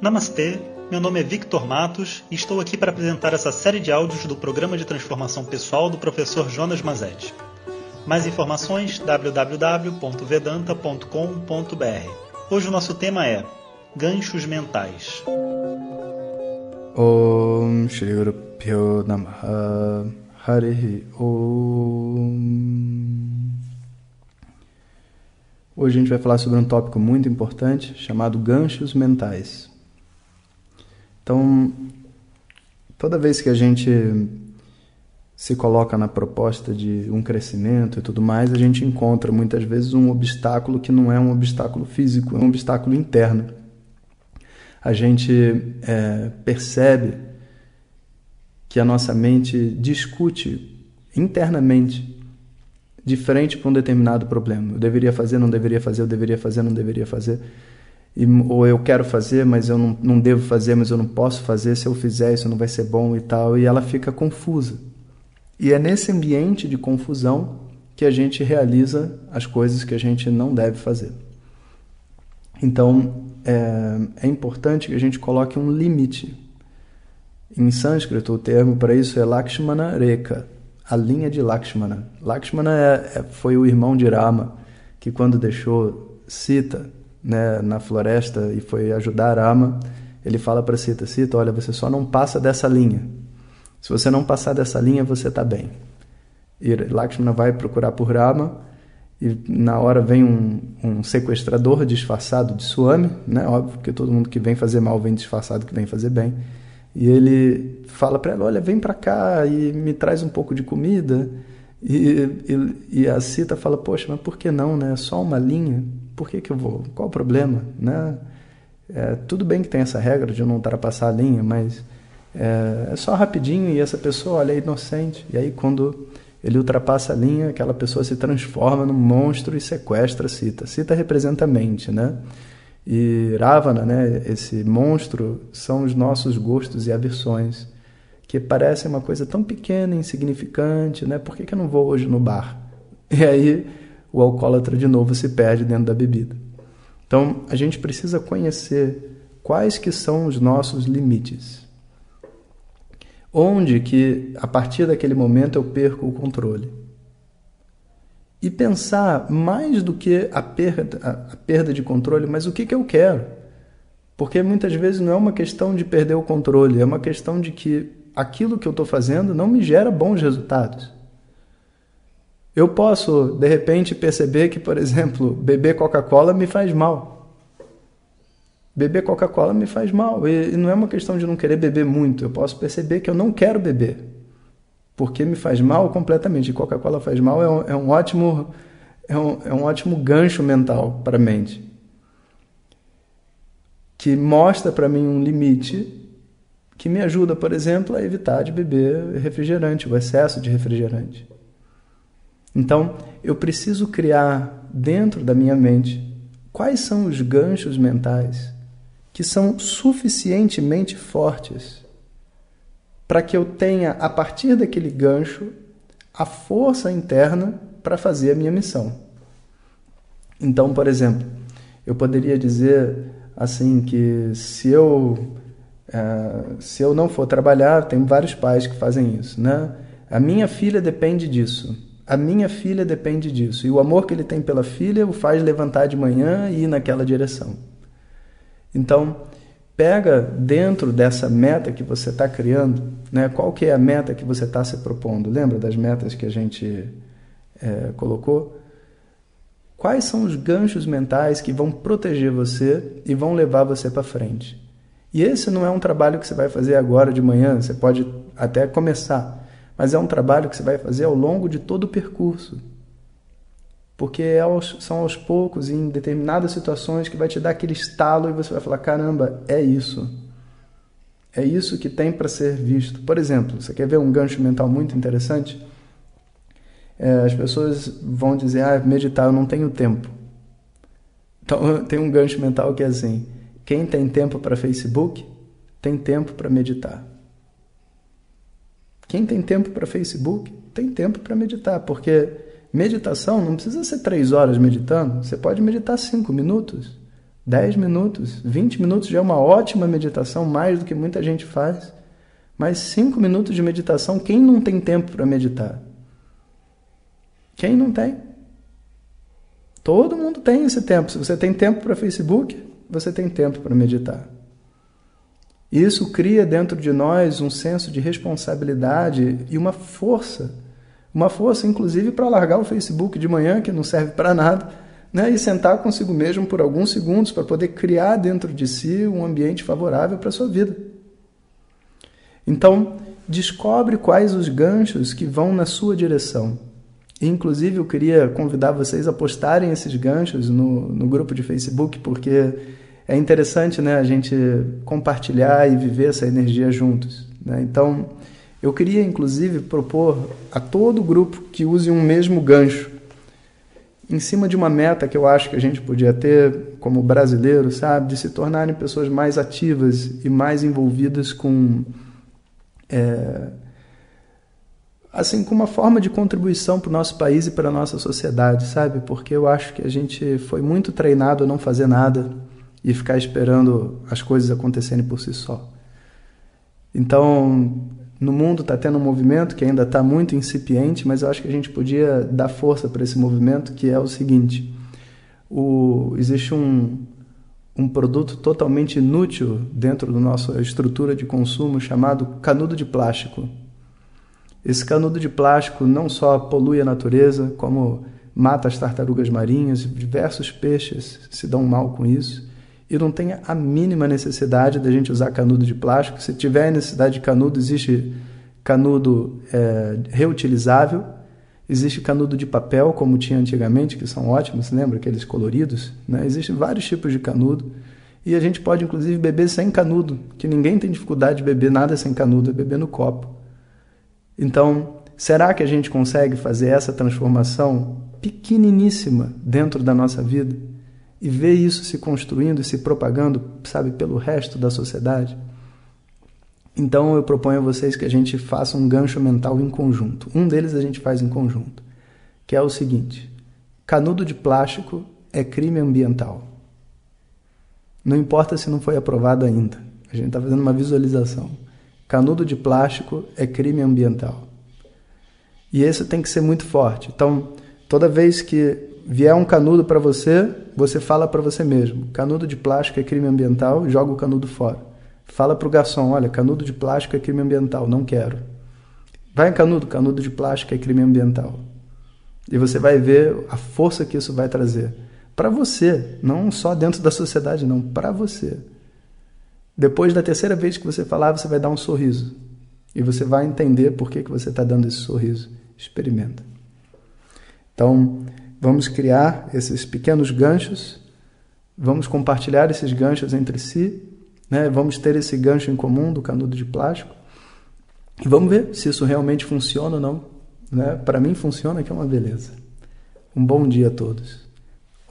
Namastê, meu nome é Victor Matos e estou aqui para apresentar essa série de áudios do programa de transformação pessoal do professor Jonas Mazetti. Mais informações www.vedanta.com.br. Hoje o nosso tema é Ganchos Mentais. Om Shri Guru Pyo Namaha Harihi Om Hoje a gente vai falar sobre um tópico muito importante chamado ganchos mentais. Então, toda vez que a gente se coloca na proposta de um crescimento e tudo mais, a gente encontra muitas vezes um obstáculo que não é um obstáculo físico, é um obstáculo interno. A gente é, percebe que a nossa mente discute internamente de frente para um determinado problema. Eu deveria fazer, não deveria fazer, eu deveria fazer, não deveria fazer e, ou eu quero fazer, mas eu não, não devo fazer, mas eu não posso fazer, se eu fizer isso não vai ser bom e tal, e ela fica confusa. E é nesse ambiente de confusão que a gente realiza as coisas que a gente não deve fazer. Então, é, é importante que a gente coloque um limite. Em sânscrito, o termo para isso é Lakshmana Reka, a linha de Lakshmana. Lakshmana é, é, foi o irmão de Rama, que quando deixou Sita, né, na floresta e foi ajudar Rama, ele fala para Sita: Sita, olha, você só não passa dessa linha. Se você não passar dessa linha, você está bem. E Lakshmana vai procurar por Rama e na hora vem um, um sequestrador disfarçado de Swami, né? Óbvio que todo mundo que vem fazer mal vem disfarçado que vem fazer bem. E ele fala para ela: Olha, vem para cá e me traz um pouco de comida. E, e, e, a Cita fala: Poxa, mas por que não, né? Só uma linha por que, que eu vou? Qual o problema? Né? É, tudo bem que tem essa regra de não ultrapassar a linha, mas é, é, só rapidinho e essa pessoa, olha, é inocente. E aí, quando ele ultrapassa a linha, aquela pessoa se transforma num monstro e sequestra Sita. Sita representa a mente, né? E Ravana, né, esse monstro, são os nossos gostos e aversões, que parecem uma coisa tão pequena, insignificante, né? Por que, que eu não vou hoje no bar? E aí o alcoólatra de novo se perde dentro da bebida. Então, a gente precisa conhecer quais que são os nossos limites. Onde que, a partir daquele momento, eu perco o controle. E pensar mais do que a perda, a, perda de controle, mas o que, que eu quero. Porque muitas vezes não é uma questão de perder o controle, é uma questão de que aquilo que eu estou fazendo não me gera bons resultados. Eu posso, de repente, perceber que, por exemplo, beber Coca-Cola me faz mal. Beber Coca-Cola me faz mal. E não é uma questão de não querer beber muito. Eu posso perceber que eu não quero beber. Porque me faz mal completamente. Coca-Cola faz mal é um, é um ótimo é um, é um ótimo gancho mental para a mente. Que mostra para mim um limite que me ajuda, por exemplo, a evitar de beber refrigerante, o excesso de refrigerante. Então, eu preciso criar dentro da minha mente quais são os ganchos mentais que são suficientemente fortes para que eu tenha, a partir daquele gancho, a força interna para fazer a minha missão. Então, por exemplo, eu poderia dizer assim que se eu é, se eu não for trabalhar, tem vários pais que fazem isso, né? A minha filha depende disso. A minha filha depende disso. E o amor que ele tem pela filha o faz levantar de manhã e ir naquela direção. Então, pega dentro dessa meta que você está criando, né, qual que é a meta que você está se propondo? Lembra das metas que a gente é, colocou? Quais são os ganchos mentais que vão proteger você e vão levar você para frente? E esse não é um trabalho que você vai fazer agora de manhã, você pode até começar mas é um trabalho que você vai fazer ao longo de todo o percurso. Porque é aos, são aos poucos, em determinadas situações, que vai te dar aquele estalo e você vai falar: caramba, é isso. É isso que tem para ser visto. Por exemplo, você quer ver um gancho mental muito interessante? É, as pessoas vão dizer: ah, meditar, eu não tenho tempo. Então, tem um gancho mental que é assim: quem tem tempo para Facebook, tem tempo para meditar. Quem tem tempo para Facebook tem tempo para meditar, porque meditação não precisa ser três horas meditando, você pode meditar cinco minutos, 10 minutos, 20 minutos já é uma ótima meditação, mais do que muita gente faz. Mas 5 minutos de meditação, quem não tem tempo para meditar? Quem não tem? Todo mundo tem esse tempo. Se você tem tempo para Facebook, você tem tempo para meditar. Isso cria dentro de nós um senso de responsabilidade e uma força. Uma força, inclusive, para largar o Facebook de manhã, que não serve para nada, né? e sentar consigo mesmo por alguns segundos para poder criar dentro de si um ambiente favorável para a sua vida. Então, descobre quais os ganchos que vão na sua direção. E, inclusive, eu queria convidar vocês a postarem esses ganchos no, no grupo de Facebook, porque é interessante né, a gente compartilhar e viver essa energia juntos. Né? Então, eu queria inclusive propor a todo grupo que use um mesmo gancho, em cima de uma meta que eu acho que a gente podia ter como brasileiro, sabe, de se tornarem pessoas mais ativas e mais envolvidas com. É, assim, com uma forma de contribuição para o nosso país e para a nossa sociedade, sabe? Porque eu acho que a gente foi muito treinado a não fazer nada e ficar esperando as coisas acontecerem por si só. Então, no mundo está tendo um movimento que ainda está muito incipiente, mas eu acho que a gente podia dar força para esse movimento, que é o seguinte: o, existe um, um produto totalmente inútil dentro da nossa estrutura de consumo chamado canudo de plástico. Esse canudo de plástico não só polui a natureza, como mata as tartarugas marinhas, diversos peixes se dão mal com isso e não tenha a mínima necessidade da gente usar canudo de plástico. Se tiver necessidade de canudo, existe canudo é, reutilizável, existe canudo de papel, como tinha antigamente, que são ótimos, lembra? Aqueles coloridos. Né? Existem vários tipos de canudo. E a gente pode, inclusive, beber sem canudo, que ninguém tem dificuldade de beber nada sem canudo, é beber no copo. Então, será que a gente consegue fazer essa transformação pequeniníssima dentro da nossa vida? E ver isso se construindo e se propagando, sabe, pelo resto da sociedade. Então eu proponho a vocês que a gente faça um gancho mental em conjunto. Um deles a gente faz em conjunto, que é o seguinte: canudo de plástico é crime ambiental. Não importa se não foi aprovado ainda. A gente está fazendo uma visualização. Canudo de plástico é crime ambiental. E esse tem que ser muito forte. Então, toda vez que vier um canudo para você, você fala para você mesmo: canudo de plástico é crime ambiental, joga o canudo fora. Fala para o garçom: olha, canudo de plástico é crime ambiental, não quero. Vai em canudo, canudo de plástico é crime ambiental. E você vai ver a força que isso vai trazer. Para você, não só dentro da sociedade, não, para você. Depois da terceira vez que você falar, você vai dar um sorriso. E você vai entender por que, que você está dando esse sorriso. Experimenta. Então, Vamos criar esses pequenos ganchos, vamos compartilhar esses ganchos entre si, né? vamos ter esse gancho em comum do canudo de plástico e vamos ver se isso realmente funciona ou não. Né? Para mim funciona, que é uma beleza. Um bom dia a todos.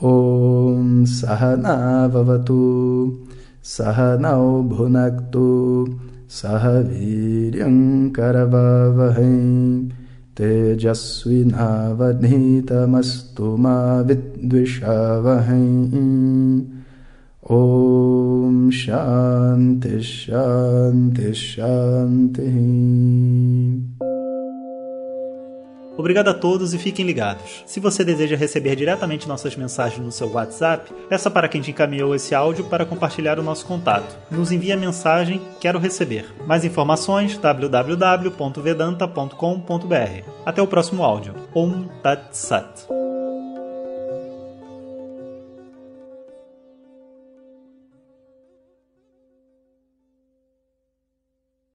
Om Sahana Vavatu Sahanao Bhunaktu तेजस्विनावधीतमस्तु मा विद्विषावहै। ॐ शान्ति शान्ति शान्तिः Obrigado a todos e fiquem ligados. Se você deseja receber diretamente nossas mensagens no seu WhatsApp, peça para quem te encaminhou esse áudio para compartilhar o nosso contato. Nos envie a mensagem Quero Receber. Mais informações www.vedanta.com.br. Até o próximo áudio. Om Tat Sat.